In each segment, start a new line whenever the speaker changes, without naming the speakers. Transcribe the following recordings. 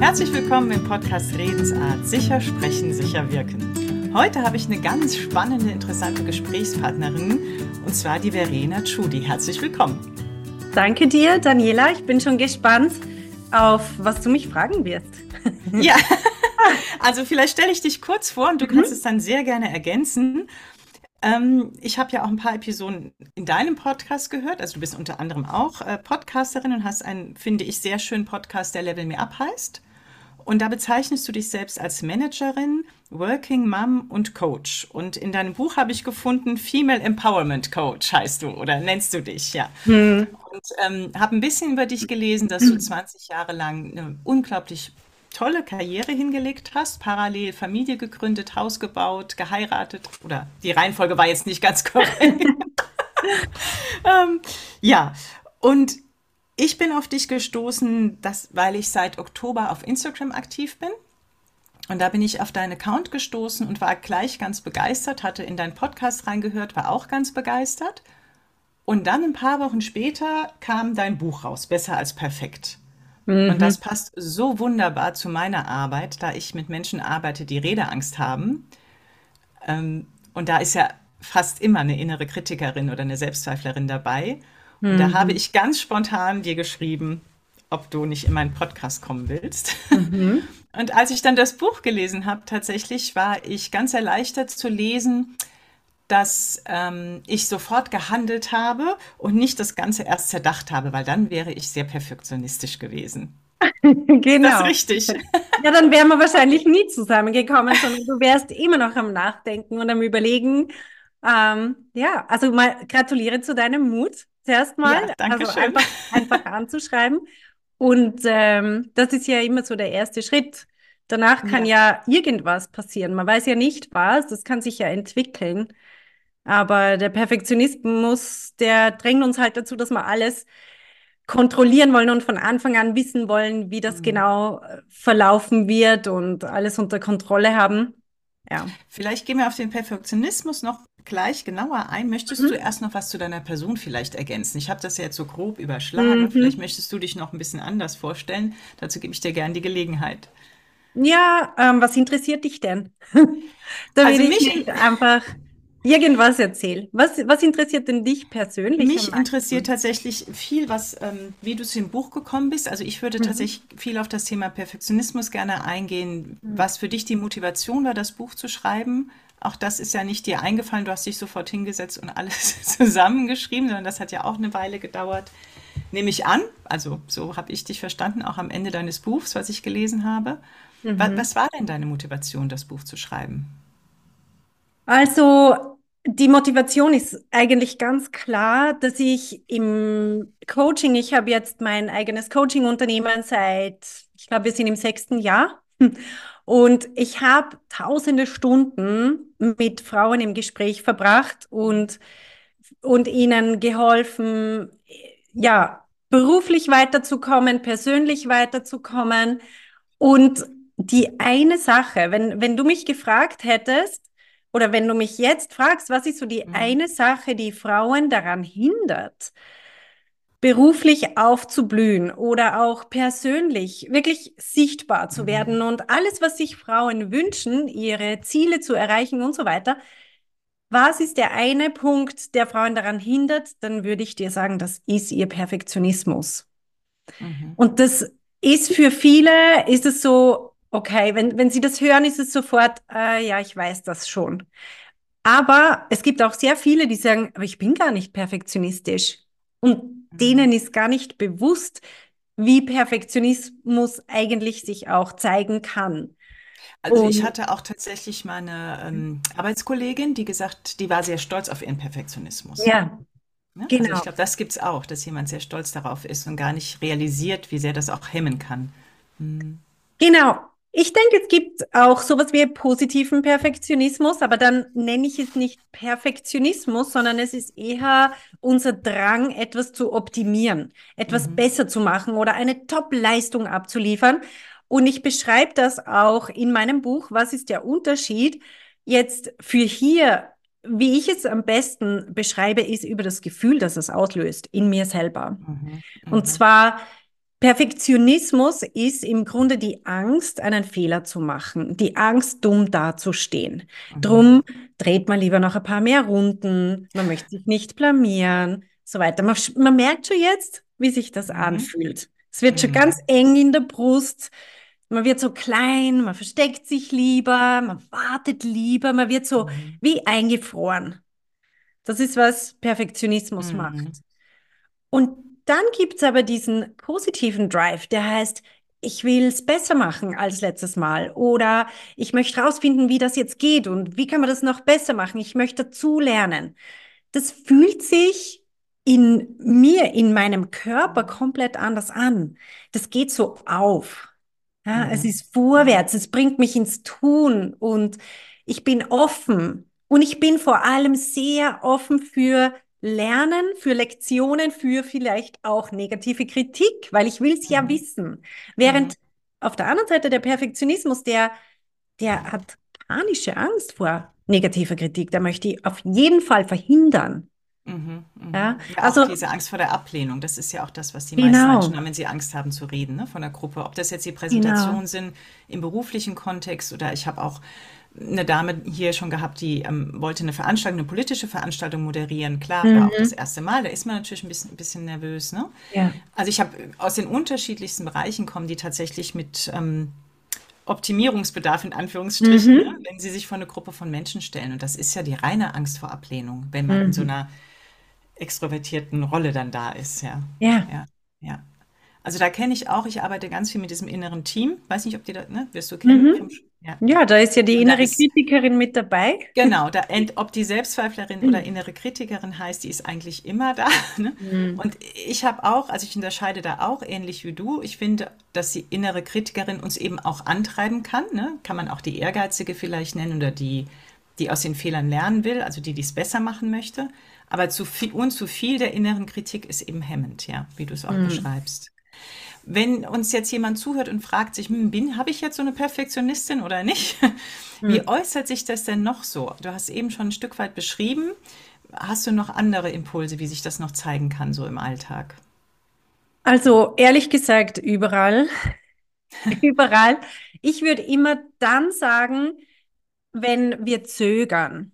Herzlich willkommen im Podcast Redensart. Sicher sprechen, sicher wirken. Heute habe ich eine ganz spannende, interessante Gesprächspartnerin und zwar die Verena Tschudi. Herzlich willkommen.
Danke dir, Daniela. Ich bin schon gespannt auf, was du mich fragen wirst.
Ja, also vielleicht stelle ich dich kurz vor und du mhm. kannst es dann sehr gerne ergänzen. Ähm, ich habe ja auch ein paar Episoden in deinem Podcast gehört. Also du bist unter anderem auch äh, Podcasterin und hast einen, finde ich, sehr schönen Podcast, der Level Me Up heißt. Und da bezeichnest du dich selbst als Managerin, Working Mom und Coach. Und in deinem Buch habe ich gefunden, Female Empowerment Coach heißt du oder nennst du dich, ja. Hm. Und ähm, habe ein bisschen über dich gelesen, dass du 20 Jahre lang eine unglaublich tolle Karriere hingelegt hast, parallel Familie gegründet, Haus gebaut, geheiratet oder die Reihenfolge war jetzt nicht ganz korrekt. ähm, ja, und ich bin auf dich gestoßen, dass, weil ich seit Oktober auf Instagram aktiv bin. Und da bin ich auf deinen Account gestoßen und war gleich ganz begeistert, hatte in deinen Podcast reingehört, war auch ganz begeistert. Und dann ein paar Wochen später kam dein Buch raus, Besser als perfekt. Mhm. Und das passt so wunderbar zu meiner Arbeit, da ich mit Menschen arbeite, die Redeangst haben. Ähm, und da ist ja fast immer eine innere Kritikerin oder eine Selbstzweiflerin dabei. Mhm. da habe ich ganz spontan dir geschrieben, ob du nicht in meinen Podcast kommen willst. Mhm. Und als ich dann das Buch gelesen habe, tatsächlich war ich ganz erleichtert zu lesen, dass ähm, ich sofort gehandelt habe und nicht das Ganze erst zerdacht habe, weil dann wäre ich sehr perfektionistisch gewesen.
genau.
Das ist richtig.
Ja, dann wären wir wahrscheinlich nie zusammengekommen, sondern du wärst immer noch am Nachdenken und am Überlegen. Ähm, ja, also mal gratuliere zu deinem Mut zuerst mal. Ja,
danke
also
schön.
Einfach, einfach anzuschreiben. Und ähm, das ist ja immer so der erste Schritt. Danach kann ja. ja irgendwas passieren. Man weiß ja nicht was, das kann sich ja entwickeln. Aber der Perfektionismus, der drängt uns halt dazu, dass wir alles kontrollieren wollen und von Anfang an wissen wollen, wie das mhm. genau äh, verlaufen wird und alles unter Kontrolle haben.
Ja. Vielleicht gehen wir auf den Perfektionismus noch gleich genauer ein. Möchtest mhm. du erst noch was zu deiner Person vielleicht ergänzen? Ich habe das ja jetzt so grob überschlagen. Mhm. Vielleicht möchtest du dich noch ein bisschen anders vorstellen. Dazu gebe ich dir gerne die Gelegenheit.
Ja, ähm, was interessiert dich denn? da also mich einfach irgendwas erzählen. Was, was interessiert denn dich persönlich?
Mich interessiert tatsächlich viel, was, ähm, wie du zu dem Buch gekommen bist. Also ich würde mhm. tatsächlich viel auf das Thema Perfektionismus gerne eingehen, mhm. was für dich die Motivation war, das Buch zu schreiben. Auch das ist ja nicht dir eingefallen, du hast dich sofort hingesetzt und alles zusammengeschrieben, sondern das hat ja auch eine Weile gedauert. Nehme ich an, also so habe ich dich verstanden, auch am Ende deines Buchs, was ich gelesen habe. Mhm. Was, was war denn deine Motivation, das Buch zu schreiben?
Also die Motivation ist eigentlich ganz klar, dass ich im Coaching, ich habe jetzt mein eigenes Coaching-Unternehmen seit, ich glaube, wir sind im sechsten Jahr. Und ich habe tausende Stunden mit Frauen im Gespräch verbracht und, und ihnen geholfen, ja, beruflich weiterzukommen, persönlich weiterzukommen. Und die eine Sache, wenn, wenn du mich gefragt hättest, oder wenn du mich jetzt fragst, was ist so die mhm. eine Sache, die Frauen daran hindert, beruflich aufzublühen oder auch persönlich wirklich sichtbar zu mhm. werden und alles, was sich Frauen wünschen, ihre Ziele zu erreichen und so weiter. Was ist der eine Punkt, der Frauen daran hindert? Dann würde ich dir sagen, das ist ihr Perfektionismus. Mhm. Und das ist für viele, ist es so, Okay, wenn, wenn Sie das hören, ist es sofort, äh, ja, ich weiß das schon. Aber es gibt auch sehr viele, die sagen, aber ich bin gar nicht perfektionistisch. Und. Denen ist gar nicht bewusst, wie Perfektionismus eigentlich sich auch zeigen kann.
Also ich hatte auch tatsächlich meine ähm, Arbeitskollegin, die gesagt, die war sehr stolz auf ihren Perfektionismus.
Ja.
Ne? Genau. Also ich glaube, das gibt es auch, dass jemand sehr stolz darauf ist und gar nicht realisiert, wie sehr das auch hemmen kann.
Hm. Genau. Ich denke, es gibt auch sowas wie positiven Perfektionismus, aber dann nenne ich es nicht Perfektionismus, sondern es ist eher unser Drang, etwas zu optimieren, etwas mhm. besser zu machen oder eine Top-Leistung abzuliefern. Und ich beschreibe das auch in meinem Buch. Was ist der Unterschied jetzt für hier? Wie ich es am besten beschreibe, ist über das Gefühl, das es auslöst in mir selber. Mhm. Mhm. Und zwar Perfektionismus ist im Grunde die Angst, einen Fehler zu machen, die Angst, dumm dazustehen.
Mhm.
Drum dreht man lieber noch ein paar mehr Runden, man möchte sich nicht blamieren, so weiter. Man, man merkt schon jetzt, wie sich das
Mhm.
anfühlt. Es wird schon
Mhm.
ganz eng in der Brust. Man wird so klein, man versteckt sich lieber, man wartet lieber, man wird so
Mhm.
wie eingefroren. Das ist, was Perfektionismus
Mhm.
macht. Und dann gibt's aber diesen positiven Drive, der heißt, ich will es besser machen als letztes Mal oder ich möchte rausfinden, wie das jetzt geht und wie kann man das noch besser machen. Ich möchte dazulernen. Das fühlt sich in mir, in meinem Körper komplett anders an. Das geht so auf. Ja, es
Mhm.
ist vorwärts, es bringt mich ins Tun und ich bin offen. Und ich bin vor allem sehr offen für Lernen, für Lektionen, für vielleicht auch negative Kritik, weil ich will es ja
Mhm.
wissen. Während auf der anderen Seite der Perfektionismus, der, der hat panische Angst vor negativer Kritik. Der möchte ich auf jeden Fall verhindern.
Mhm, mhm.
Ja,
Ja,
also
diese Angst vor der Ablehnung, das ist ja auch das, was die
Genau.
meisten Menschen haben, wenn sie Angst haben zu reden, ne, von der Gruppe. Ob das jetzt die
genau.
Präsentationen sind im beruflichen Kontext oder ich habe auch eine Dame hier schon gehabt, die ähm, wollte eine Veranstaltung, eine politische Veranstaltung moderieren. Klar, war auch das
Mhm.
erste Mal, da ist man natürlich ein bisschen, ein bisschen nervös. Ne?
Ja.
Also ich habe aus den unterschiedlichsten Bereichen kommen die tatsächlich mit ähm, Optimierungsbedarf in Anführungsstrichen,
Mhm.
ne? wenn sie sich vor eine Gruppe von Menschen stellen. Und das ist ja die reine Angst vor Ablehnung, wenn man in so
Mhm.
einer extrovertierten Rolle dann da ist, ja.
Ja.
Ja, ja. Also da kenne ich auch, ich arbeite ganz viel mit diesem inneren Team. Weiß nicht, ob die da, ne, wirst du kennen
Mhm.
vom, ja.
Ja, da ist ja die innere
ist,
Kritikerin mit dabei.
genau, da, ob die Selbstzweiflerin oder innere Kritikerin heißt, die ist eigentlich immer da. Ne?
Mhm.
Und ich habe auch, also ich unterscheide da auch ähnlich wie du. Ich finde, dass die innere Kritikerin uns eben auch antreiben kann. Ne? Kann man auch die Ehrgeizige vielleicht nennen oder die, die aus den Fehlern lernen will, also die, die es besser machen möchte. Aber zu viel, und zu viel der inneren Kritik ist eben hemmend, ja, wie du es auch
Mhm.
beschreibst. Wenn uns jetzt jemand zuhört und fragt sich, hm, bin, habe ich jetzt so eine Perfektionistin oder nicht? Wie
Mhm.
äußert sich das denn noch so? Du hast eben schon ein Stück weit beschrieben. Hast du noch andere Impulse, wie sich das noch zeigen kann, so im Alltag?
Also ehrlich gesagt, überall, überall. Ich würde immer dann sagen, wenn wir zögern,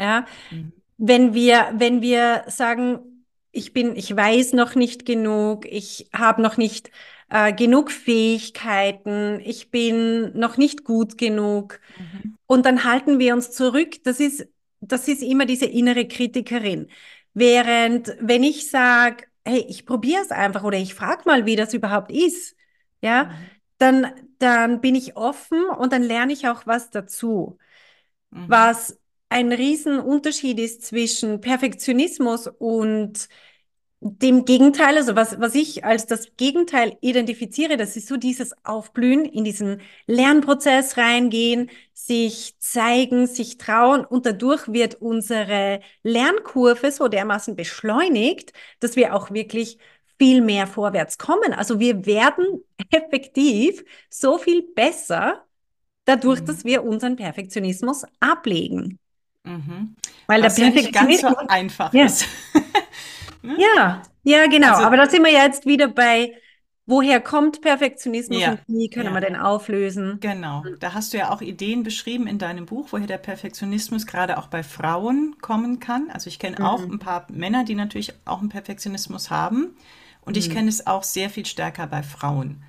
ja,
Mhm.
wenn wir, wenn wir sagen, ich bin, ich weiß noch nicht genug, ich habe noch nicht äh, genug Fähigkeiten, ich bin noch nicht gut genug
Mhm.
und dann halten wir uns zurück. Das ist, das ist immer diese innere Kritikerin. Während wenn ich sage, hey, ich probiere es einfach oder ich frage mal, wie das überhaupt ist, ja,
Mhm.
dann, dann bin ich offen und dann lerne ich auch was dazu.
Mhm.
Was ein Riesenunterschied ist zwischen Perfektionismus und dem Gegenteil, also was, was ich als das Gegenteil identifiziere, das ist so dieses Aufblühen, in diesen Lernprozess reingehen, sich zeigen, sich trauen und dadurch wird unsere Lernkurve so dermaßen beschleunigt, dass wir auch wirklich viel mehr vorwärts kommen. Also wir werden effektiv so viel besser dadurch,
Mhm.
dass wir unseren Perfektionismus ablegen.
Mhm.
Weil der
Was ja nicht ganz so
Perfektionismus,
einfach
ja,
ist. Ne?
ja, ja, genau.
Also,
Aber da sind wir ja jetzt wieder bei, woher kommt Perfektionismus
ja,
und wie können wir
ja.
den auflösen?
Genau, da hast du ja auch Ideen beschrieben in deinem Buch, woher der Perfektionismus gerade auch bei Frauen kommen kann. Also ich kenne auch
Mhm.
ein paar Männer, die natürlich auch einen Perfektionismus haben. Und ich
Mhm.
kenne es auch sehr viel stärker bei Frauen.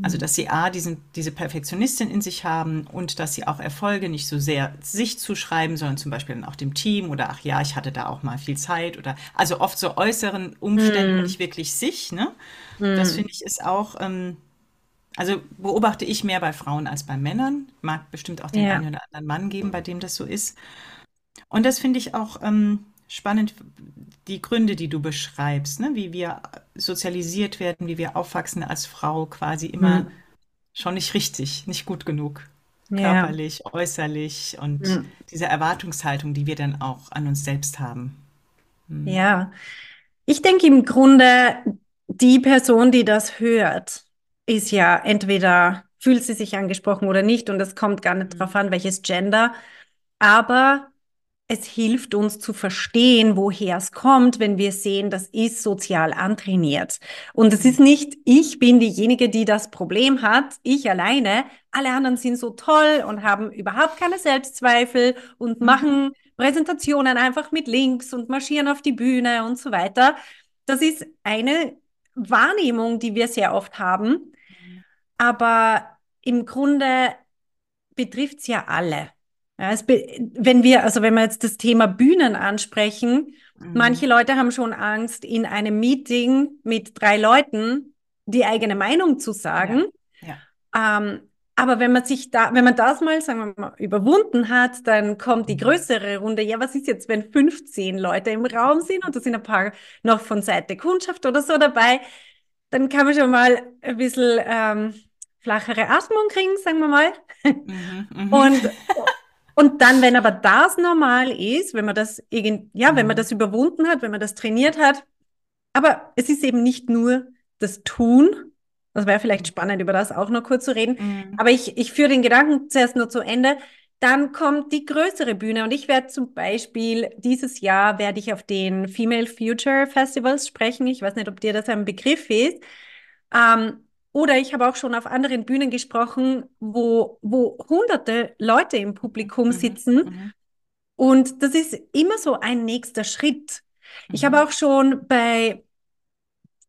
Also,
Mhm.
dass sie A, diesen, diese Perfektionistin in sich haben und dass sie auch Erfolge nicht so sehr sich zuschreiben, sondern zum Beispiel dann auch dem Team oder ach ja, ich hatte da auch mal viel Zeit oder also oft so äußeren Umständen
Mhm.
nicht wirklich sich, ne? Das
Mhm.
finde ich ist auch, ähm, also beobachte ich mehr bei Frauen als bei Männern. Mag bestimmt auch den
Ja.
einen oder anderen Mann geben, bei dem das so ist. Und das finde ich auch ähm, spannend, die Gründe, die du beschreibst, ne? Wie wir sozialisiert werden, wie wir aufwachsen als Frau, quasi immer
Mhm.
schon nicht richtig, nicht gut genug,
Ja.
körperlich, äußerlich und
Mhm.
diese Erwartungshaltung, die wir dann auch an uns selbst haben. Hm.
Ja. Ich denke im Grunde, die Person, die das hört, ist ja entweder fühlt sie sich angesprochen oder nicht und es kommt gar nicht drauf
Hm.
an, welches Gender, aber es hilft uns zu verstehen, woher es kommt, wenn wir sehen, das ist sozial antrainiert. Und es ist nicht, ich bin diejenige, die das Problem hat, ich alleine. Alle anderen sind so toll und haben überhaupt keine Selbstzweifel und mhm. machen Präsentationen einfach mit Links und marschieren auf die Bühne und so weiter. Das ist eine Wahrnehmung, die wir sehr oft haben. Mhm. Aber im Grunde betrifft es ja alle. Ja, wenn wir, also wenn wir jetzt das Thema Bühnen ansprechen, mhm. manche Leute haben schon Angst, in einem Meeting mit drei Leuten die eigene Meinung zu sagen. Ja. Ja. Ähm, aber wenn man sich da, wenn man das mal, sagen wir mal, überwunden hat, dann kommt die mhm. größere Runde. Ja, was ist jetzt, wenn 15 Leute im Raum sind und da sind ein paar noch von Seite Kundschaft oder so dabei? Dann kann man schon mal ein bisschen ähm, flachere Atmung kriegen, sagen wir mal. Mhm, mhm. und, und dann, wenn aber das normal ist, wenn man das irgend, ja, wenn man mhm. das überwunden hat, wenn man das trainiert hat, aber es ist eben nicht nur das Tun. Das wäre vielleicht spannend, über das auch noch kurz zu reden. Mhm. Aber ich, ich führe den Gedanken zuerst nur zu Ende. Dann kommt die größere Bühne und ich werde zum Beispiel dieses Jahr werde ich auf den Female Future Festivals sprechen. Ich weiß nicht, ob dir das ein Begriff ist. Ähm, oder ich habe auch schon auf anderen Bühnen gesprochen, wo, wo hunderte Leute im Publikum mhm, sitzen. Mhm. Und das ist immer so ein nächster Schritt. Mhm. Ich habe auch schon bei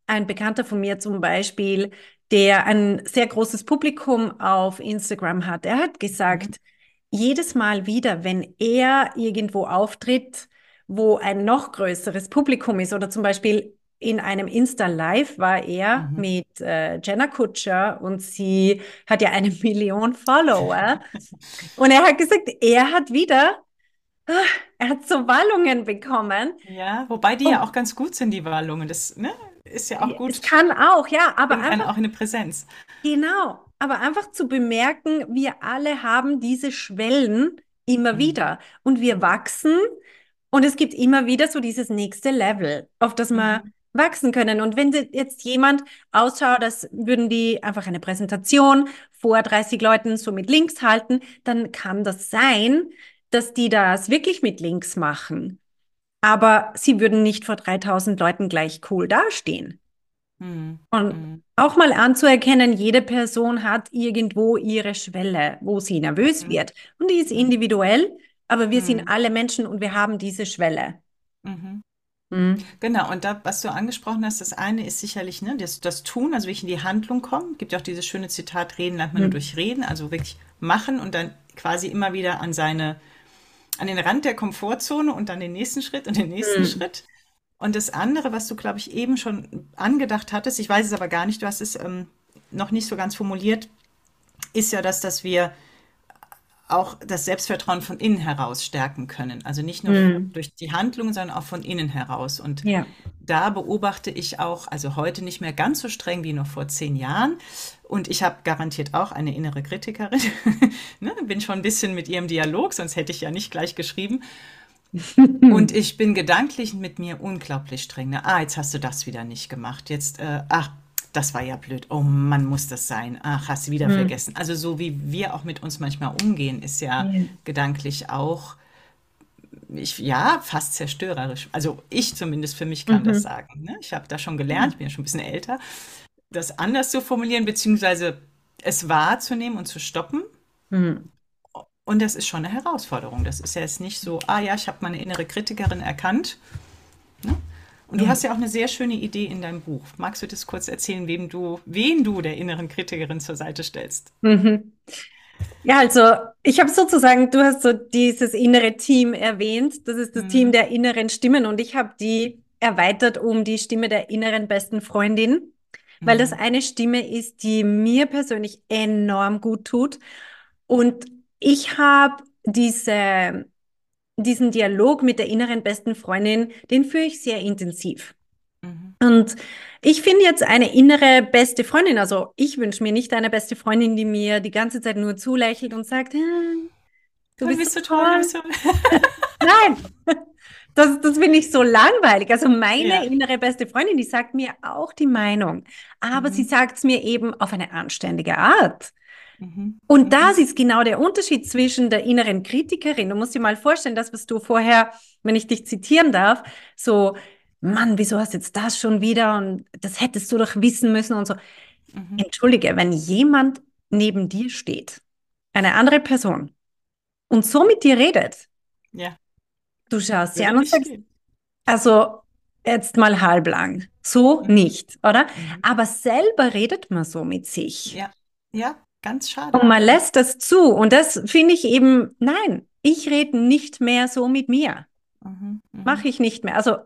ein Bekannter von mir zum Beispiel, der ein sehr großes Publikum auf Instagram hat, er hat gesagt, mhm. jedes Mal wieder, wenn er irgendwo auftritt, wo ein noch größeres Publikum ist oder zum Beispiel in einem Insta-Live war er mhm. mit äh, Jenna Kutscher und sie hat ja eine Million Follower. und er hat gesagt, er hat wieder, ah, er hat so Wallungen bekommen.
Ja, wobei die und, ja auch ganz gut sind, die Wallungen. Das ne, ist ja auch gut. Es
kann auch, ja, aber
einfach. auch eine Präsenz.
Genau, aber einfach zu bemerken, wir alle haben diese Schwellen immer mhm. wieder und wir wachsen. Und es gibt immer wieder so dieses nächste Level, auf das man mhm wachsen können. Und wenn jetzt jemand ausschaut, als würden die einfach eine Präsentation vor 30 Leuten so mit Links halten, dann kann das sein, dass die das wirklich mit Links machen. Aber sie würden nicht vor 3000 Leuten gleich cool dastehen. Mhm. Und mhm. auch mal anzuerkennen, jede Person hat irgendwo ihre Schwelle, wo sie nervös mhm. wird. Und die ist individuell, aber wir sind hm. alle Menschen und wir haben diese Schwelle. Mhm.
Mhm. Genau, und da, was du angesprochen hast, das eine ist sicherlich ne, das, das Tun, also wie ich in die Handlung komme. Gibt ja auch dieses schöne Zitat, Reden lernt man mhm. nur durch Reden, also wirklich machen und dann quasi immer wieder an seine, an den Rand der Komfortzone und dann den nächsten Schritt und den nächsten mhm. Schritt. Und das andere, was du, glaube ich, eben schon angedacht hattest, ich weiß es aber gar nicht, du hast es ähm, noch nicht so ganz formuliert, ist ja das, dass wir auch das Selbstvertrauen von innen heraus stärken können. Also nicht nur mhm. durch die Handlungen, sondern auch von innen heraus. Und ja. da beobachte ich auch, also heute nicht mehr ganz so streng wie noch vor zehn Jahren. Und ich habe garantiert auch eine innere Kritikerin. ne, bin schon ein bisschen mit ihrem Dialog, sonst hätte ich ja nicht gleich geschrieben. und ich bin gedanklich mit mir unglaublich streng. Ne? Ah, jetzt hast du das wieder nicht gemacht. Jetzt, äh, ach, das war ja blöd. Oh Mann, muss das sein. Ach, hast du wieder mhm. vergessen. Also so wie wir auch mit uns manchmal umgehen, ist ja mhm. gedanklich auch, ich, ja, fast zerstörerisch. Also ich zumindest für mich kann mhm. das sagen. Ne? Ich habe da schon gelernt, ich bin ja schon ein bisschen älter, das anders zu formulieren, beziehungsweise es wahrzunehmen und zu stoppen. Mhm. Und das ist schon eine Herausforderung. Das ist ja jetzt nicht so, ah ja, ich habe meine innere Kritikerin erkannt. Ne? Und du hast ja auch eine sehr schöne Idee in deinem Buch. Magst du das kurz erzählen, wem du, wen du der inneren Kritikerin zur Seite stellst? Mhm.
Ja, also ich habe sozusagen, du hast so dieses innere Team erwähnt. Das ist das mhm. Team der inneren Stimmen und ich habe die erweitert um die Stimme der inneren besten Freundin, weil mhm. das eine Stimme ist, die mir persönlich enorm gut tut. Und ich habe diese diesen Dialog mit der inneren besten Freundin, den führe ich sehr intensiv. Mhm. Und ich finde jetzt eine innere beste Freundin, also ich wünsche mir nicht eine beste Freundin, die mir die ganze Zeit nur zulächelt und sagt, hm, du bist, bist so toll. toll. Nein, das, das finde ich so langweilig. Also meine ja. innere beste Freundin, die sagt mir auch die Meinung, aber mhm. sie sagt es mir eben auf eine anständige Art.
Mhm.
Und das ist genau der Unterschied zwischen der inneren Kritikerin. Du musst dir mal vorstellen, das, was du vorher, wenn ich dich zitieren darf, so, Mann, wieso hast du jetzt das schon wieder und das hättest du doch wissen müssen und so.
Mhm.
Entschuldige, wenn jemand neben dir steht, eine andere Person, und so mit dir redet,
Ja.
du schaust sie an und sagst,
gehen.
also jetzt mal halblang, so
Mhm.
nicht, oder?
Mhm.
Aber selber redet man so mit sich.
Ja. Ja, ganz schade.
Und man lässt das zu. Und das finde ich eben, nein, ich rede nicht mehr so mit mir.
Mhm. Mhm.
Mache ich nicht mehr. Also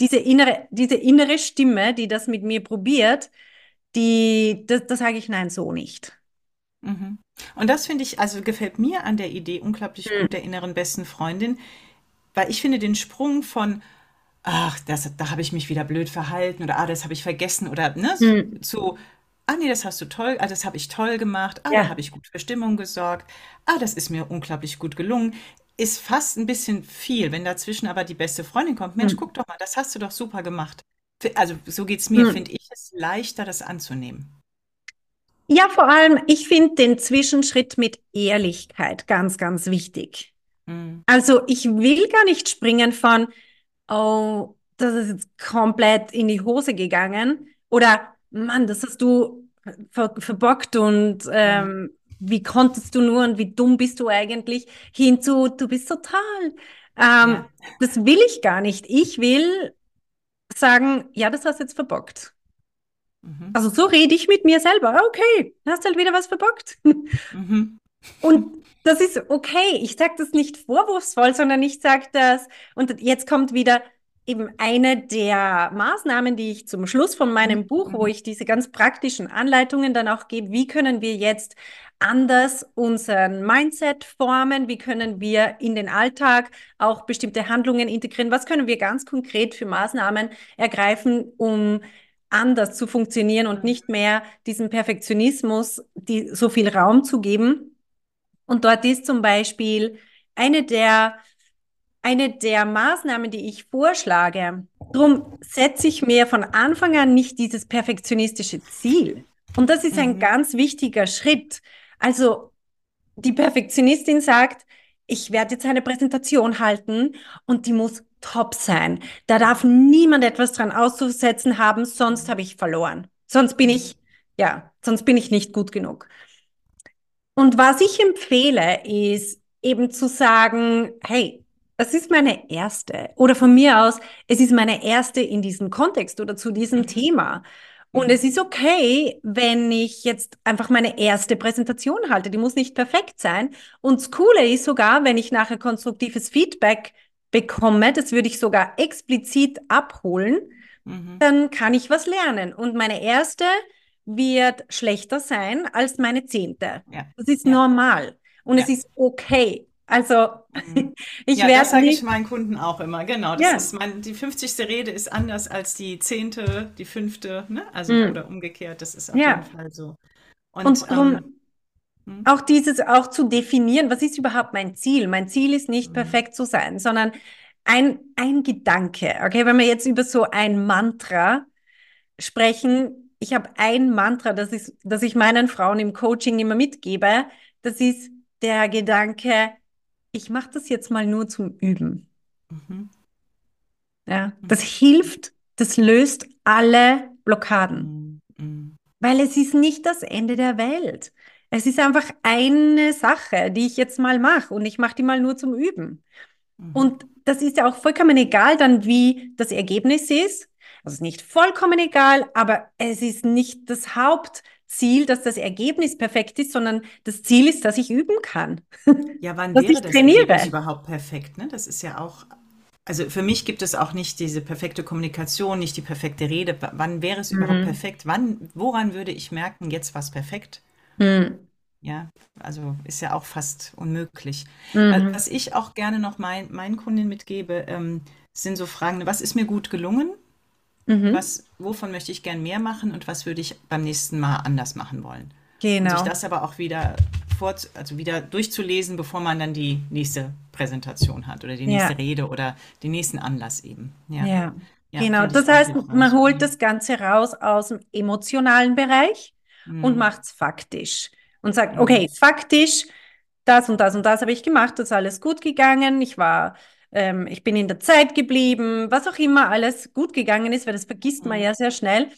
diese innere, diese innere Stimme, die das mit mir probiert, die, das, das sage ich nein, so nicht.
Mhm. Und das finde ich, also gefällt mir an der Idee unglaublich
Mhm.
gut, der inneren besten Freundin, weil ich finde den Sprung von, ach, das, da habe ich mich wieder blöd verhalten oder ah, das habe ich vergessen oder ne,
Mhm.
zu, ah nee, das hast du toll, ah, das habe ich toll gemacht, ah,
Ja.
da habe ich gut für Stimmung gesorgt, ah, das ist mir unglaublich gut gelungen, ist fast ein bisschen viel, wenn dazwischen aber die beste Freundin kommt, Mensch,
Mhm.
guck doch mal, das hast du doch super gemacht. Also so geht's mir,
Mhm.
finde ich es leichter, das anzunehmen.
Ja, vor allem, ich finde den Zwischenschritt mit Ehrlichkeit ganz, ganz wichtig.
Mhm.
Also ich will gar nicht springen von, oh, das ist jetzt komplett in die Hose gegangen oder Mann, das hast du ver verbockt und ähm, wie konntest du nur und wie dumm bist du eigentlich hinzu, du bist total. Ähm,
Ja.
das will ich gar nicht. Ich will sagen, ja, das hast du jetzt verbockt.
Mhm.
Also so rede ich mit mir selber. Okay, hast halt wieder was verbockt.
Mhm.
Und das ist okay. Ich sage das nicht vorwurfsvoll, sondern ich sage das. Und jetzt kommt wieder eben eine der Maßnahmen, die ich zum Schluss von meinem
Mhm.
Buch, wo
Mhm.
ich diese ganz praktischen Anleitungen dann auch gebe, wie können wir jetzt anders unseren Mindset formen, wie können wir in den Alltag auch bestimmte Handlungen integrieren, was können wir ganz konkret für Maßnahmen ergreifen, um anders zu funktionieren und nicht mehr diesem Perfektionismus die, so viel Raum zu geben. Und dort ist zum Beispiel eine der, eine der Maßnahmen, die ich vorschlage. Darum setze ich mir von Anfang an nicht dieses perfektionistische Ziel. Und das ist ein
Mhm.
ganz wichtiger Schritt. Also die Perfektionistin sagt, ich werde jetzt eine Präsentation halten und die muss top sein. Da darf niemand etwas dran auszusetzen haben, sonst habe ich verloren. Sonst bin ich, ja, sonst bin ich nicht gut genug. Und was ich empfehle, ist eben zu sagen, hey, es ist meine erste oder von mir aus, es ist meine erste in diesem Kontext oder zu diesem
Mhm.
Thema. Und
Mhm.
es ist okay, wenn ich jetzt einfach meine erste Präsentation halte. Die muss nicht perfekt sein. Und das Coole ist sogar, wenn ich nachher konstruktives Feedback bekomme, das würde ich sogar explizit abholen,
Mhm.
dann kann ich was lernen. Und meine erste wird schlechter sein als meine zehnte.
Ja.
Das ist
Ja.
normal und es
Ja.
ist okay. Also
Mhm.
ich
Ja, das
werde
sage ich meinen Kunden auch immer. Genau, das
ja,
ist mein, die 50. Rede ist anders als die zehnte, die fünfte, ne? Also
mm,
oder umgekehrt, das ist auf jeden
ja.
Fall so.
Und
Und ähm, hm,
auch dieses auch zu definieren, was ist überhaupt mein Ziel? Mein Ziel ist nicht
hm,
perfekt zu sein, sondern ein, ein Gedanke. Okay, wenn wir jetzt über so ein Mantra sprechen, ich habe ein Mantra, das ist, das ich meinen Frauen im Coaching immer mitgebe. Das ist der Gedanke, ich mache das jetzt mal nur zum Üben.
mhm,
Ja, das
mhm,
hilft, das löst alle Blockaden,
mhm, mhm,
weil es ist nicht das Ende der Welt. Es ist einfach eine Sache, die ich jetzt mal mache und ich mache die mal nur zum Üben.
mhm,
Und das ist ja auch vollkommen egal dann, wie das Ergebnis ist. Also nicht vollkommen egal, aber es ist nicht das Hauptziel, dass das Ergebnis perfekt ist, sondern das Ziel ist, dass ich üben kann,
Ja, wann
dass
wäre
ich
das Ergebnis
trainiere.
überhaupt perfekt, ne? Das ist ja auch, also für mich gibt es auch nicht diese perfekte Kommunikation, nicht die perfekte Rede. Wann wäre es überhaupt
Mhm.
perfekt? Wann, woran würde ich merken, jetzt war es perfekt?
Mhm.
Ja, also ist ja auch fast unmöglich. Wa-
Mhm.
Was ich auch gerne noch mein, meinen Kundinnen mitgebe, ähm, sind so Fragen, was ist mir gut gelungen?
Mhm.
Was, wovon möchte ich gern mehr machen und was würde ich beim nächsten Mal anders machen wollen? Und sich
Genau.
das aber auch wieder vor, also wieder durchzulesen, bevor man dann die nächste Präsentation hat oder die nächste
Ja.
Rede oder den nächsten Anlass eben. Ja,
Ja,
ja,
genau. Das heißt, man holt
Mhm.
das Ganze raus aus dem emotionalen Bereich und
Mhm.
macht es faktisch. und sagt, okay, faktisch, das und das und das habe ich gemacht, das ist alles gut gegangen, ich war, ähm, ich bin in der Zeit geblieben, was auch immer alles gut gegangen ist, weil das vergisst man
Mhm.
ja sehr schnell.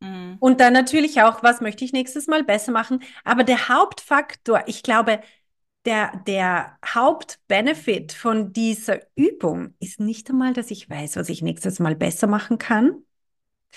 Mhm.
Und dann natürlich auch, was möchte ich nächstes Mal besser machen. Aber der Hauptfaktor, ich glaube, der, der Hauptbenefit von dieser Übung ist nicht einmal, dass ich weiß, was ich nächstes Mal besser machen kann,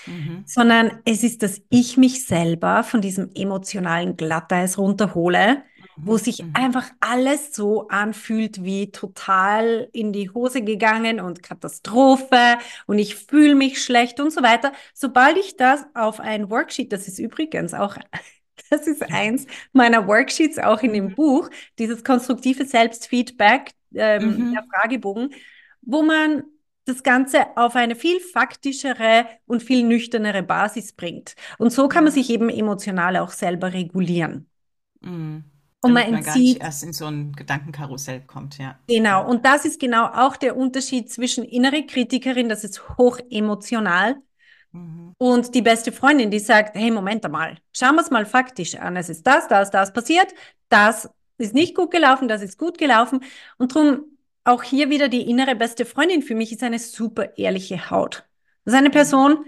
Mhm.
sondern es ist, dass ich mich selber von diesem emotionalen Glatteis runterhole, wo sich
Mhm.
einfach alles so anfühlt wie total in die Hose gegangen und Katastrophe und ich fühle mich schlecht und so weiter. Sobald ich das auf ein Worksheet, das ist übrigens auch, das ist eins meiner Worksheets auch in dem
Mhm.
Buch, dieses konstruktive Selbstfeedback, ähm, der
Mhm.
Fragebogen, wo man das Ganze auf eine viel faktischere und viel nüchternere Basis bringt. Und so kann man sich eben emotional auch selber regulieren.
Mhm.
Und man
man gar nicht
entzieht,
erst in so ein Gedankenkarussell kommt, ja.
genau, und das ist genau auch der Unterschied zwischen innere Kritikerin, das ist hoch emotional,
Mhm.
und die beste Freundin, die sagt, hey, Moment einmal, schauen wir es mal faktisch an. Es ist das, das, das passiert, das ist nicht gut gelaufen, das ist gut gelaufen. Und darum auch hier wieder die innere beste Freundin für mich ist eine super ehrliche Haut. Das ist eine
Mhm.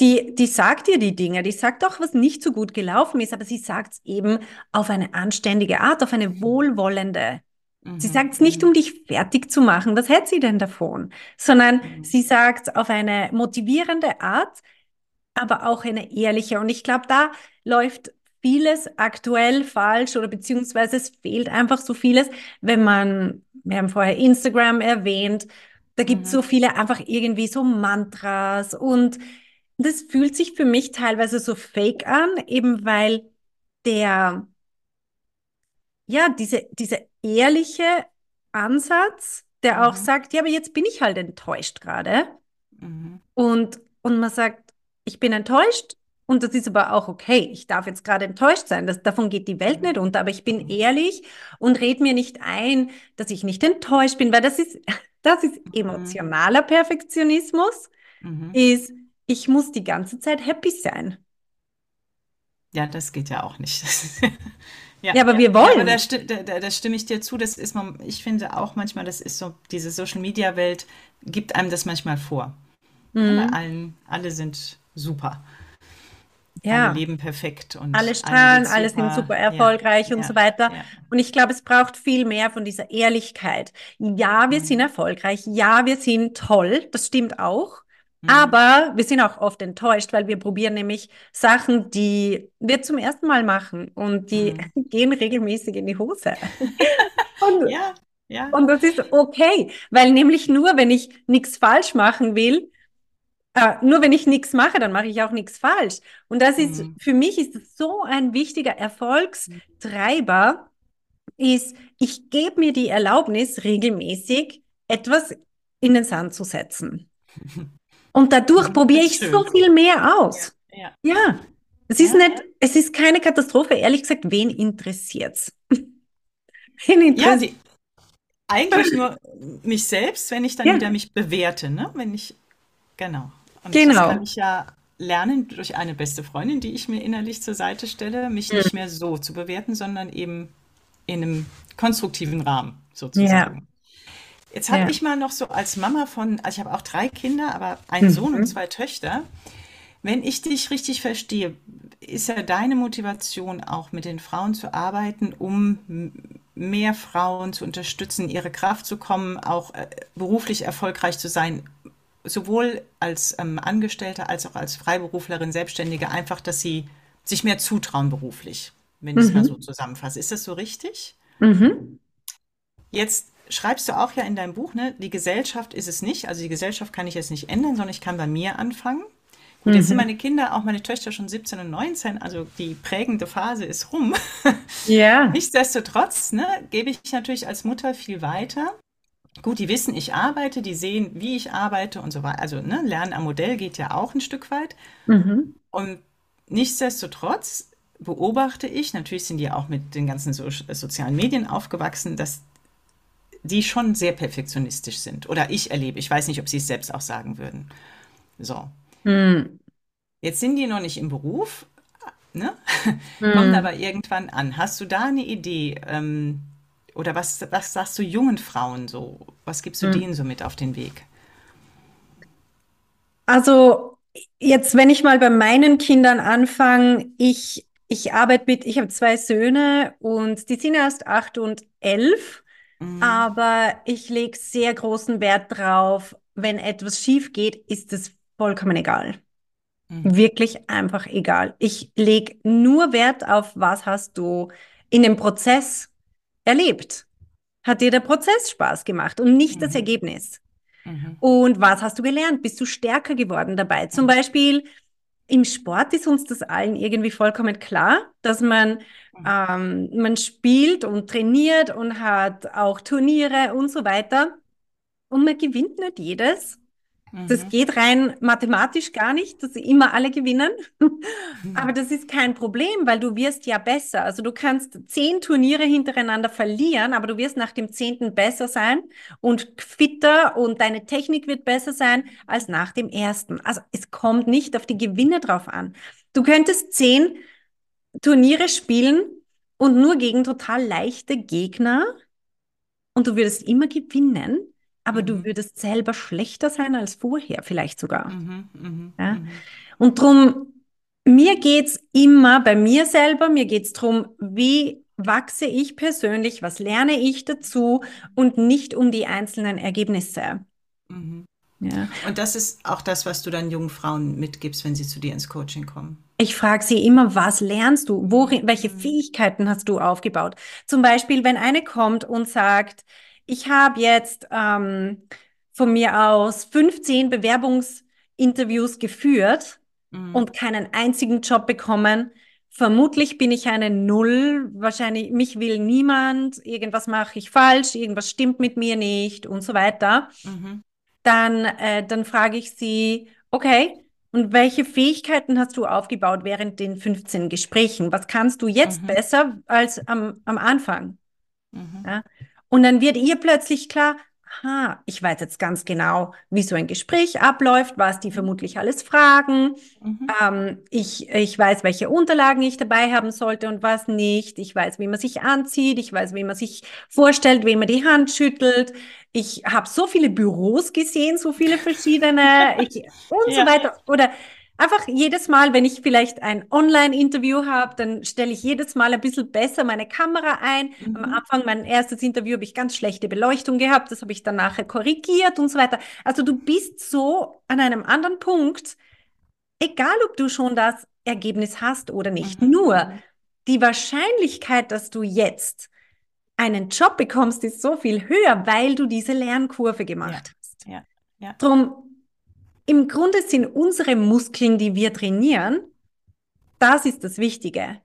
Die, die sagt dir die Dinge, die sagt auch, was nicht so gut gelaufen ist, aber sie sagt es eben auf eine anständige Art, auf eine wohlwollende. Sie
Mhm.
sagt es nicht, um dich fertig zu machen, was hätte sie denn davon, sondern
Mhm.
sie sagt es auf eine motivierende Art, aber auch eine ehrliche. Und ich glaube, da läuft vieles aktuell falsch oder beziehungsweise es fehlt einfach so vieles, wenn man, wir haben vorher Instagram erwähnt, da gibt es
Mhm.
so viele einfach irgendwie so Mantras und das fühlt sich für mich teilweise so fake an, eben weil der, ja, diese, dieser ehrliche Ansatz, der auch
Mhm.
sagt, ja, aber jetzt bin ich halt enttäuscht gerade.
Mhm.
Und, und man sagt, ich bin enttäuscht und das ist aber auch okay. Ich darf jetzt gerade enttäuscht sein. Das, davon geht die Welt
Mhm.
nicht unter, aber ich bin
Mhm.
ehrlich und red mir nicht ein, dass ich nicht enttäuscht bin, weil das ist, das ist
Mhm.
emotionaler Perfektionismus,
Mhm.
ist, ich muss die ganze Zeit happy sein.
Ja, das geht ja auch nicht. Ja,
Ja, aber wir
ja, aber da,
wollen.
sti da, da da stimme ich dir zu. Das ist man, ich finde auch manchmal, das ist so, diese Social Media Welt gibt einem das manchmal vor.
Mhm.
allen, alle sind super. Alle
Ja,
leben perfekt
alle
und allen
strahlen, alle sind super
super. Ja,
erfolgreich und so
ja,
weiter.
ja.
Und ich glaube, es braucht viel mehr von dieser Ehrlichkeit. Ja, wir sind
Mhm.
erfolgreich. Ja, wir sind toll. Das stimmt auch.
Mhm.
Aber wir sind auch oft enttäuscht, weil wir probieren nämlich Sachen, die wir zum ersten Mal machen und die
Mhm.
gehen regelmäßig in die Hose. Und,
Ja, ja.
und das ist okay, weil nämlich nur, wenn ich nichts falsch machen will, äh, nur wenn ich nichts mache, dann mache ich auch nichts falsch. Und das ist,
Mhm.
für mich ist es so ein wichtiger Erfolgstreiber, ist, ich gebe mir die Erlaubnis, regelmäßig etwas in den Sand zu setzen. Und dadurch probiere ich
ist
so
schön.
viel mehr
Ja,
aus.
ja,
Ja, es ist
ja.
nicht, es ist keine Katastrophe. Ehrlich gesagt, wen interessiert's? Wen
Ja,
interessiert?
die, eigentlich nur mich selbst, wenn ich dann
Ja,
wieder mich bewerte, ne? Wenn ich, genau. Und das kann
genau.
ich ja lernen durch eine beste Freundin, die ich mir innerlich zur Seite stelle, mich nicht mehr so zu bewerten, sondern eben in einem konstruktiven Rahmen
Ja,
sozusagen. Jetzt habe
ja.
ich mal noch so als Mama von, also ich habe auch drei Kinder, aber einen Sohn und
Mhm.
zwei Töchter. Wenn ich dich richtig verstehe, ist ja deine Motivation auch mit den Frauen zu arbeiten, um mehr Frauen zu unterstützen, ihre Kraft zu kommen, auch äh, beruflich erfolgreich zu sein, sowohl als ähm, Angestellte als auch als Freiberuflerin, Selbstständige, einfach, dass sie sich mehr zutrauen beruflich, wenn ich es mal so
Mhm.
zusammenfasse. Ist das so richtig?
Mhm.
Jetzt schreibst du auch ja in deinem Buch, ne, die Gesellschaft ist es nicht. Also die Gesellschaft kann ich jetzt nicht ändern, sondern ich kann bei mir anfangen. Gut, jetzt sind
Mhm.
meine Kinder, auch meine Töchter schon 17 und 19, also die prägende Phase ist rum.
Ja,
Nichtsdestotrotz, ne, gebe ich natürlich als Mutter viel weiter. Gut, die wissen, ich arbeite, die sehen, wie ich arbeite und so weiter. Also, ne, Lernen am Modell geht ja auch ein Stück weit.
mhm.
Und nichtsdestotrotz beobachte ich, natürlich sind die auch mit den ganzen so sozialen Medien aufgewachsen, dass die schon sehr perfektionistisch sind. Oder ich erlebe, ich weiß nicht, ob sie es selbst auch sagen würden. So,
Mhm.
jetzt sind die noch nicht im Beruf, ne? kommen aber irgendwann an. Hast du da eine Idee? Ähm, oder was, was sagst du jungen Frauen so? Was gibst du
Hm.
denen so mit auf den Weg?
Also jetzt, wenn ich mal bei meinen Kindern anfange, ich, ich arbeite mit, ich habe zwei Söhne und die sind erst acht und elf,
Mhm.
aber ich lege sehr großen Wert drauf, wenn etwas schief geht, ist es vollkommen egal.
Mhm.
Wirklich einfach egal. Ich lege nur Wert auf, was hast du in dem Prozess erlebt? Hat dir der Prozess Spaß gemacht und nicht das
Mhm.
Ergebnis?
Mhm.
Und was hast du gelernt? Bist du stärker geworden dabei? Zum
Mhm.
Beispiel im Sport ist uns das allen irgendwie vollkommen klar, dass man,
Mhm.
ähm, man spielt und trainiert und hat auch Turniere und so weiter. Und man gewinnt nicht jedes. Das
Mhm.
geht rein mathematisch gar nicht, dass immer alle gewinnen. Aber das ist kein Problem, weil du wirst ja besser. Also du kannst zehn Turniere hintereinander verlieren, aber du wirst nach dem zehnten besser sein und fitter und deine Technik wird besser sein als nach dem ersten. Also es kommt nicht auf die Gewinne drauf an. Du könntest zehn Turniere spielen und nur gegen total leichte Gegner und du würdest immer gewinnen, aber du
Mhm.
würdest selber schlechter sein als vorher, vielleicht sogar.
Mhm. Mhm.
Ja?
Mhm.
Und drum, mir geht's immer bei mir selber, mir geht's drum, wie wachse ich persönlich, was lerne ich dazu und nicht um die einzelnen Ergebnisse.
Mhm.
Ja.
Und das ist auch das, was du dann jungen Frauen mitgibst, wenn sie zu dir ins Coaching kommen.
Ich frage sie immer, was lernst du? Worin, welche
Mhm.
Fähigkeiten hast du aufgebaut? Zum Beispiel, wenn eine kommt und sagt, ich habe jetzt ähm, von mir aus 15 Bewerbungsinterviews geführt
Mhm.
und keinen einzigen Job bekommen. Vermutlich bin ich eine Null. Wahrscheinlich, mich will niemand. Irgendwas mache ich falsch. Irgendwas stimmt mit mir nicht und so weiter.
Mhm.
Dann, äh, dann frage ich sie, okay, und welche Fähigkeiten hast du aufgebaut während den 15 Gesprächen? Was kannst du jetzt
Mhm.
besser als am, am Anfang?
Mhm.
Ja? Und dann wird ihr plötzlich klar, aha, ich weiß jetzt ganz genau, wie so ein Gespräch abläuft, was die vermutlich alles fragen.
Mhm.
Ähm, ich, ich weiß, welche Unterlagen ich dabei haben sollte und was nicht. Ich weiß, wie man sich anzieht. Ich weiß, wie man sich vorstellt, wem man die Hand schüttelt. Ich habe so viele Büros gesehen, so viele verschiedene ich, und so
Ja.
weiter. Oder einfach jedes Mal, wenn ich vielleicht ein Online-Interview habe, dann stelle ich jedes Mal ein bisschen besser meine Kamera ein. Am
Mhm.
Anfang, mein erstes Interview, habe ich ganz schlechte Beleuchtung gehabt. Das habe ich dann nachher korrigiert und so weiter. Also du bist so an einem anderen Punkt, egal ob du schon das Ergebnis hast oder nicht.
Mhm.
Nur die Wahrscheinlichkeit, dass du jetzt einen Job bekommst, ist so viel höher, weil du diese Lernkurve
Ja.
gemacht hast.
Ja. Ja.
Drum, im Grunde sind unsere Muskeln, die wir trainieren, das ist das Wichtige.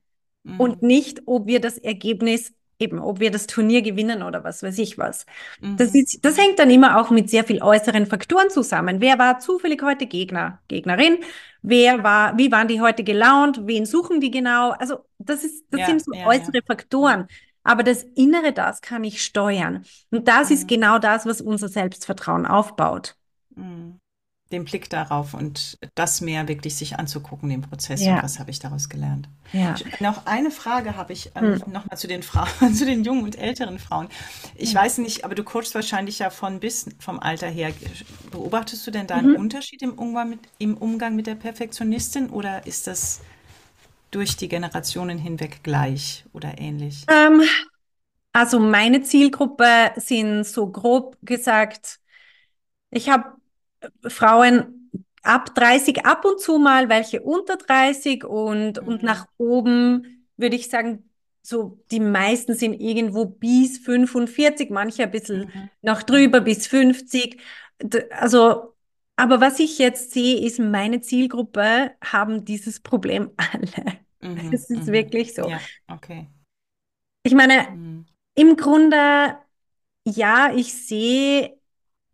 Und
Mhm.
nicht, ob wir das Ergebnis, eben, ob wir das Turnier gewinnen oder was weiß ich was. Das
Mhm.
ist, das hängt dann immer auch mit sehr viel äußeren Faktoren zusammen. Wer war zufällig heute Gegner, Gegnerin? Wer war, wie waren die heute gelaunt? Wen suchen die genau? Also, das ist, das sind
Ja.
so
Ja. Ja.
äußere Faktoren. Aber das Innere, das kann ich steuern. Und das ist
Mhm.
genau das, was unser Selbstvertrauen aufbaut.
Mhm. Den Blick darauf und das mehr wirklich sich anzugucken, den Prozess und
Ja,
was habe ich daraus gelernt.
ja.
Noch eine Frage habe ich ähm,
Hm.
nochmal zu den Frauen, zu den jungen und älteren Frauen. Ich
Hm.
weiß nicht, aber du coachst wahrscheinlich ja von bis vom Alter her. Beobachtest du denn da einen
Mhm.
Unterschied im Umgang mit, im Umgang mit der Perfektionistin oder ist das durch die Generationen hinweg gleich oder ähnlich?
Ähm, also meine Zielgruppe sind so grob gesagt, ich habe Frauen ab 30 ab und zu mal, welche unter 30 und, und
Mhm.
nach oben würde ich sagen, so die meisten sind irgendwo bis 45, manche ein bisschen
Mhm.
noch drüber bis 50. D- Also, aber was ich jetzt sehe, ist, meine Zielgruppe haben dieses Problem alle.
Mhm.
Es ist
Mhm.
wirklich so.
Ja, okay.
Ich meine,
Mhm.
im Grunde, ja, ich sehe,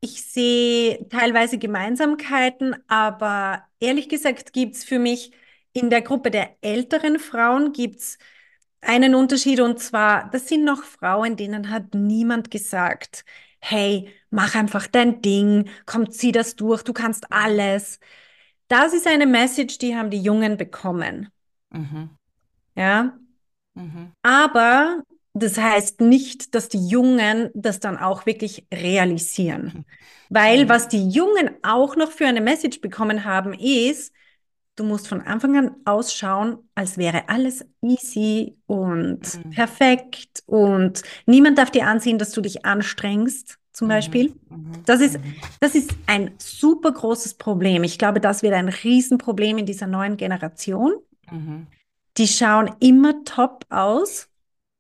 ich sehe teilweise Gemeinsamkeiten, aber ehrlich gesagt gibt es für mich in der Gruppe der älteren Frauen gibt's einen Unterschied und zwar, das sind noch Frauen, denen hat niemand gesagt, hey, mach einfach dein Ding, komm, zieh das durch, du kannst alles. Das ist eine Message, die haben die Jungen bekommen.
Mhm.
Ja.
Mhm.
Aber das heißt nicht, dass die Jungen das dann auch wirklich realisieren. Weil
Mhm.
was die Jungen auch noch für eine Message bekommen haben, ist, du musst von Anfang an ausschauen, als wäre alles easy und
Mhm.
perfekt und niemand darf dir ansehen, dass du dich anstrengst, zum
Mhm.
Beispiel.
Mhm.
Das ist,
Mhm.
das ist ein super großes Problem. Ich glaube, das wird ein Riesenproblem in dieser neuen Generation.
Mhm.
Die schauen immer top aus,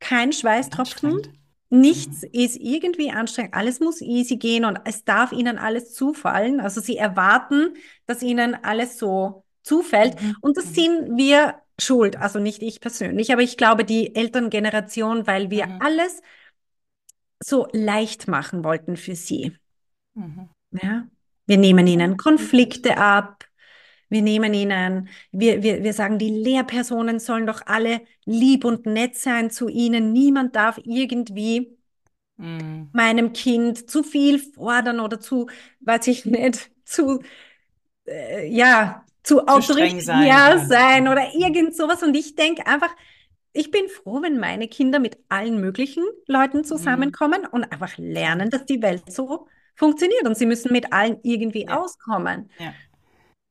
kein Schweißtropfen, nichts ist irgendwie anstrengend, alles muss easy gehen und es darf ihnen alles zufallen. Also sie erwarten, dass ihnen alles so zufällt
Mhm.
und das sind wir schuld, also nicht ich persönlich, aber ich glaube die Elterngeneration, weil wir
Mhm.
alles so leicht machen wollten für sie.
Mhm.
Ja? Wir nehmen ihnen. Konflikte ab. Wir nehmen ihnen, wir, wir, wir sagen, die Lehrpersonen sollen doch alle lieb und nett sein zu ihnen. Niemand darf irgendwie
Mhm.
meinem Kind zu viel fordern oder zu, weiß ich nicht, zu, äh, ja, zu
Zu streng sein
autoritär
oder.
sein oder
Mhm.
irgend sowas. Und ich denke einfach, ich bin froh, wenn meine Kinder mit allen möglichen Leuten
Mhm.
zusammenkommen und einfach lernen,
Ja.
dass die Welt so funktioniert. Und sie müssen mit allen irgendwie
Ja.
auskommen.
Ja.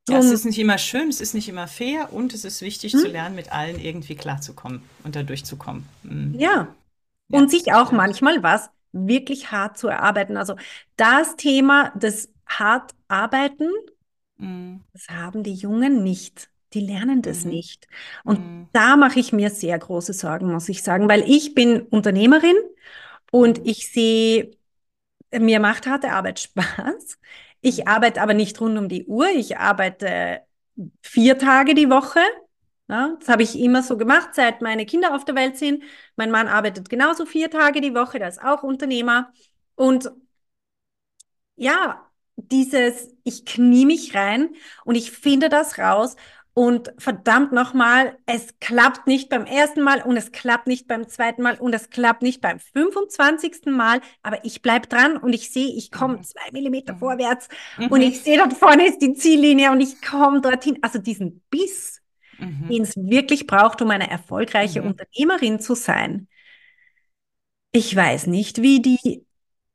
Ja, es ist nicht immer schön, es ist nicht immer fair und es ist wichtig zu
hm?
lernen, mit allen irgendwie klarzukommen und da durchzukommen. Mhm.
Ja.
Ja,
Und sich auch manchmal was wirklich hart zu erarbeiten. Also das Thema des hart arbeiten,
Mhm.
das haben die Jungen nicht. Die lernen das
Mhm.
nicht. Und
Mhm.
da mache ich mir sehr große Sorgen, muss ich sagen, weil ich bin Unternehmerin und
Mhm.
ich sehe, mir macht harte Arbeit Spaß. Ich arbeite aber nicht rund um die Uhr. Ich arbeite vier Tage die Woche. Ja, das habe ich immer so gemacht, seit meine Kinder auf der Welt sind. Mein Mann arbeitet genauso vier Tage die Woche, der ist auch Unternehmer. Und ja, dieses, ich knie mich rein und ich finde das raus. Und verdammt nochmal, es klappt nicht beim ersten Mal und es klappt nicht beim zweiten Mal und es klappt nicht beim 25. Mal. Aber ich bleibe dran und ich sehe, ich komme
Mhm.
zwei Millimeter
Mhm.
vorwärts und
Mhm.
ich sehe, dort vorne ist die Ziellinie und ich komme dorthin. Also diesen Biss,
Mhm.
den es wirklich braucht, um eine erfolgreiche
Mhm.
Unternehmerin zu sein. Ich weiß nicht, wie die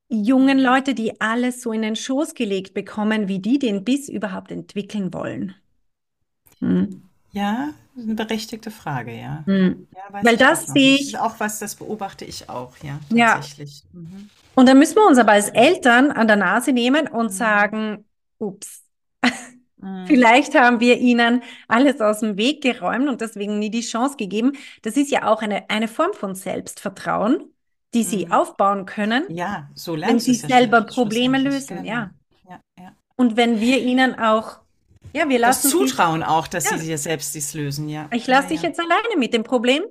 jungen. Leute, die alles so in den Schoß gelegt bekommen, wie die den Biss überhaupt entwickeln wollen. Hm.
Ja, eine berechtigte Frage, ja.
Hm.
Ja,
Weil das sehe ich,
auch was, das beobachte ich auch, ja,
ja.
tatsächlich. Mhm.
Und da müssen wir uns aber als Eltern an der Nase nehmen und
Mhm.
sagen, ups,
Mhm.
vielleicht haben wir ihnen alles aus dem Weg geräumt und deswegen nie die Chance gegeben. Das ist ja auch eine, eine Form von Selbstvertrauen, die sie
Mhm.
aufbauen können,
Ja, so
wenn
lernst du
sie
ja
selber
schluss-
Probleme
schlussendlich.
lösen,
Genau.
ja.
Ja, ja.
Und wenn wir ihnen auch, ja, wir
Das
lassen sie,
Zutrauen auch, dass sie
ja,
sich selbst dies lösen, ja.
ich
Ja,
lasse dich
ja.
jetzt alleine mit dem Problem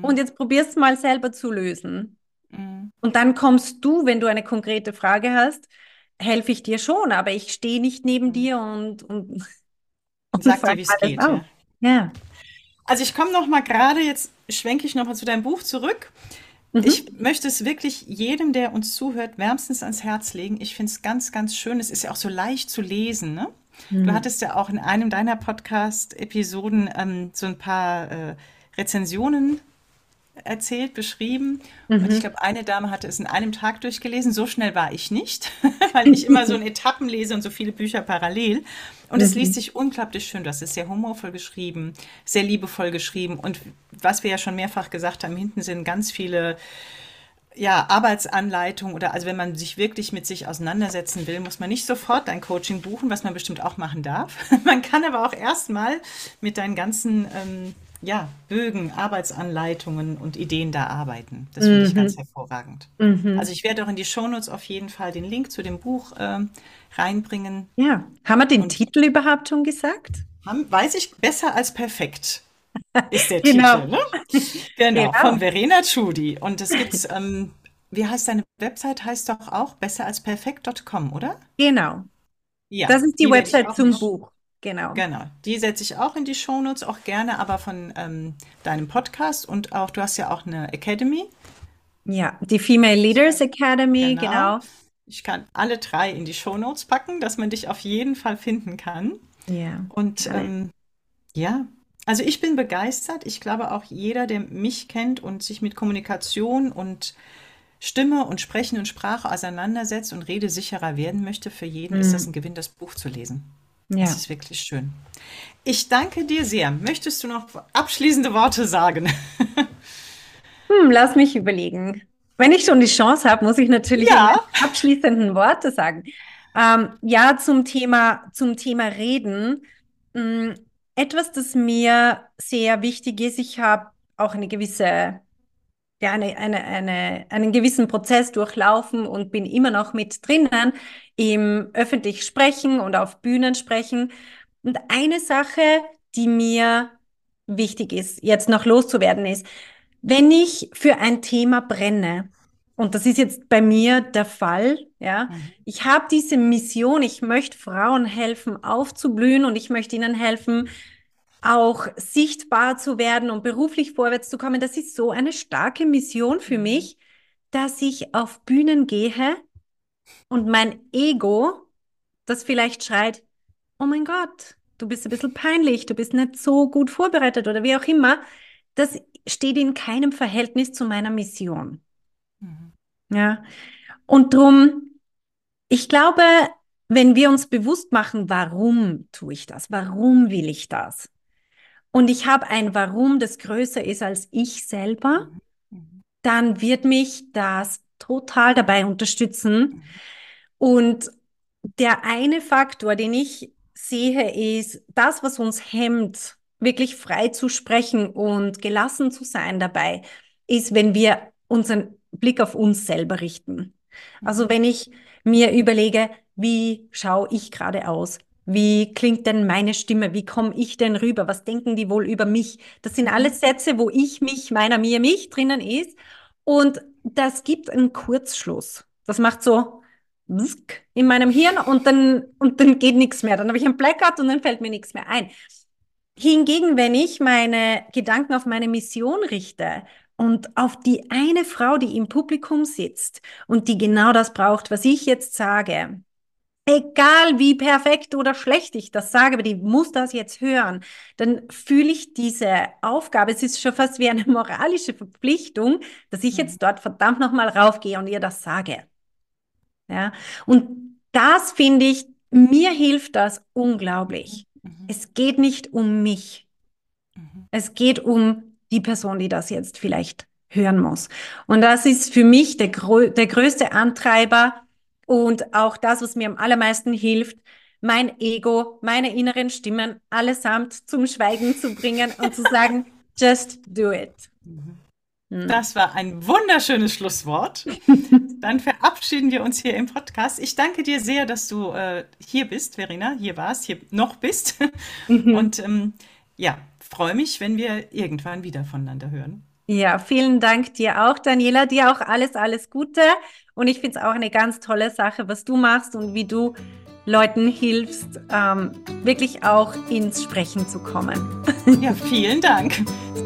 und
Mhm.
jetzt probier's mal selber zu lösen.
Mhm.
Und dann kommst du, wenn du eine konkrete Frage hast, helfe ich dir schon, aber ich stehe nicht neben
Mhm.
dir und, und, und
Sag dir, wie es geht,
auf.
ja.
Ja.
Also ich komme noch mal gerade, jetzt schwenke ich noch mal zu deinem Buch zurück.
Mhm.
Ich möchte es wirklich jedem, der uns zuhört, wärmstens ans Herz legen. Ich finde es ganz, ganz schön. Es ist ja auch so leicht zu lesen, ne? Du
Mhm.
hattest ja auch in einem deiner Podcast-Episoden ähm, so ein paar äh, Rezensionen erzählt, beschrieben. Und ich
Mhm.
glaube, eine Dame hatte es in einem Tag durchgelesen. So schnell war ich nicht, weil ich immer so in Etappen lese und so viele Bücher parallel. Und es liest
Mhm.
sich unglaublich schön. Das ist sehr humorvoll geschrieben, sehr liebevoll geschrieben. Und was wir ja schon mehrfach gesagt haben, hinten sind ganz viele ja, Arbeitsanleitung oder also wenn man sich wirklich mit sich auseinandersetzen will, muss man nicht sofort ein Coaching buchen, was man bestimmt auch machen darf. Man kann aber auch erstmal mit deinen ganzen ähm, ja, Bögen, Arbeitsanleitungen und Ideen da arbeiten. Das finde ich ganz
Mhm.
hervorragend.
Mhm.
Also ich werde auch in die Shownotes auf jeden Fall den Link zu dem Buch ähm, reinbringen.
Ja. Haben wir den
Und
Titel überhaupt schon gesagt?
haben, weiß ich, besser als perfekt ist der
Genau.
Titel, ne? Genau,
Genau.
von Verena Tschudi. Und das gibt's, ähm, wie heißt deine Website? Heißt doch auch besser als perfekt.com, oder?
Genau.
Ja,
Das ist die
die
Website zum
die,
Buch. Genau.
genau, die setze ich auch in die Shownotes, auch gerne, aber von ähm, deinem Podcast und auch, du hast ja auch eine Academy.
Ja, die Female Leaders Academy,
Genau.
genau.
Ich kann alle drei in die Shownotes packen, dass man dich auf jeden Fall finden kann.
Ja.
Und ähm, ja, Also ich bin begeistert. Ich glaube auch jeder, der mich kennt und sich mit Kommunikation und Stimme und Sprechen und Sprache auseinandersetzt und redesicherer werden möchte, für jeden mhm. ist das ein Gewinn, das Buch zu lesen. Ja. Das ist wirklich schön. Ich danke dir sehr. Möchtest du noch abschließende Worte sagen?
hm, lass mich überlegen. Wenn ich schon die Chance habe, muss ich natürlich ja. abschließenden Worte sagen. Ähm, ja, zum Thema, zum Thema Reden. Etwas, das mir sehr wichtig ist, ich habe auch eine gewisse ja, eine, eine, eine, einen gewissen Prozess durchlaufen und bin immer noch mit drinnen im öffentlich sprechen und auf Bühnen sprechen. Und eine Sache, die mir wichtig ist, jetzt noch loszuwerden, ist, wenn ich für ein Thema brenne, und das ist jetzt bei mir der Fall, ja, mhm. ich habe diese Mission, ich möchte Frauen helfen, aufzublühen und ich möchte ihnen helfen, auch sichtbar zu werden und beruflich vorwärts zu kommen, das ist so eine starke Mission für mhm. mich, dass ich auf Bühnen gehe und mein Ego, das vielleicht schreit, oh mein Gott, du bist ein bisschen peinlich, du bist nicht so gut vorbereitet oder wie auch immer, das steht in keinem Verhältnis zu meiner Mission. Mhm. Ja. Und drum, ich glaube, wenn wir uns bewusst machen, warum tue ich das? Warum will ich das? und ich habe ein Warum, das größer ist als ich selber, mhm. dann wird mich das total dabei unterstützen. Mhm. Und der eine Faktor, den ich sehe, ist das, was uns hemmt, wirklich frei zu sprechen und gelassen zu sein dabei, ist, wenn wir unseren Blick auf uns selber richten. Also mhm. wenn ich mir überlege, wie schaue ich gerade aus? Wie klingt denn meine Stimme? Wie komme ich denn rüber? Was denken die wohl über mich? Das sind alles Sätze, wo ich mich, meiner, mir, mich drinnen ist. Und das gibt einen Kurzschluss. Das macht so in meinem Hirn und dann, und dann geht nichts mehr. Dann habe ich einen Blackout und dann fällt mir nichts mehr ein. Hingegen, wenn ich meine Gedanken auf meine Mission richte und auf die eine Frau, die im Publikum sitzt und die genau das braucht, was ich jetzt sage, egal wie perfekt oder schlecht ich das sage, aber die muss das jetzt hören, dann fühle ich diese Aufgabe, es ist schon fast wie eine moralische Verpflichtung, dass ich jetzt mhm. dort verdammt nochmal raufgehe und ihr das sage. Ja, und das finde ich, mir hilft das unglaublich. Mhm. Es geht nicht um mich. Mhm. Es geht um die Person, die das jetzt vielleicht hören muss. Und das ist für mich der, der größte Antreiber, und auch das, was mir am allermeisten hilft, mein Ego, meine inneren Stimmen allesamt zum Schweigen zu bringen und zu sagen, just do it.
Mhm. Hm. Das war ein wunderschönes Schlusswort. Dann verabschieden wir uns hier im Podcast. Ich danke dir sehr, dass du äh, hier bist, Verena, hier warst, hier noch bist. Mhm. Und ähm, ja, freue mich, wenn wir irgendwann wieder voneinander hören.
Ja, vielen Dank dir auch, Daniela. Dir auch alles, alles Gute. Und ich finde es auch eine ganz tolle Sache, was du machst und wie du Leuten hilfst, ähm, wirklich auch ins Sprechen zu kommen.
Ja, vielen Dank.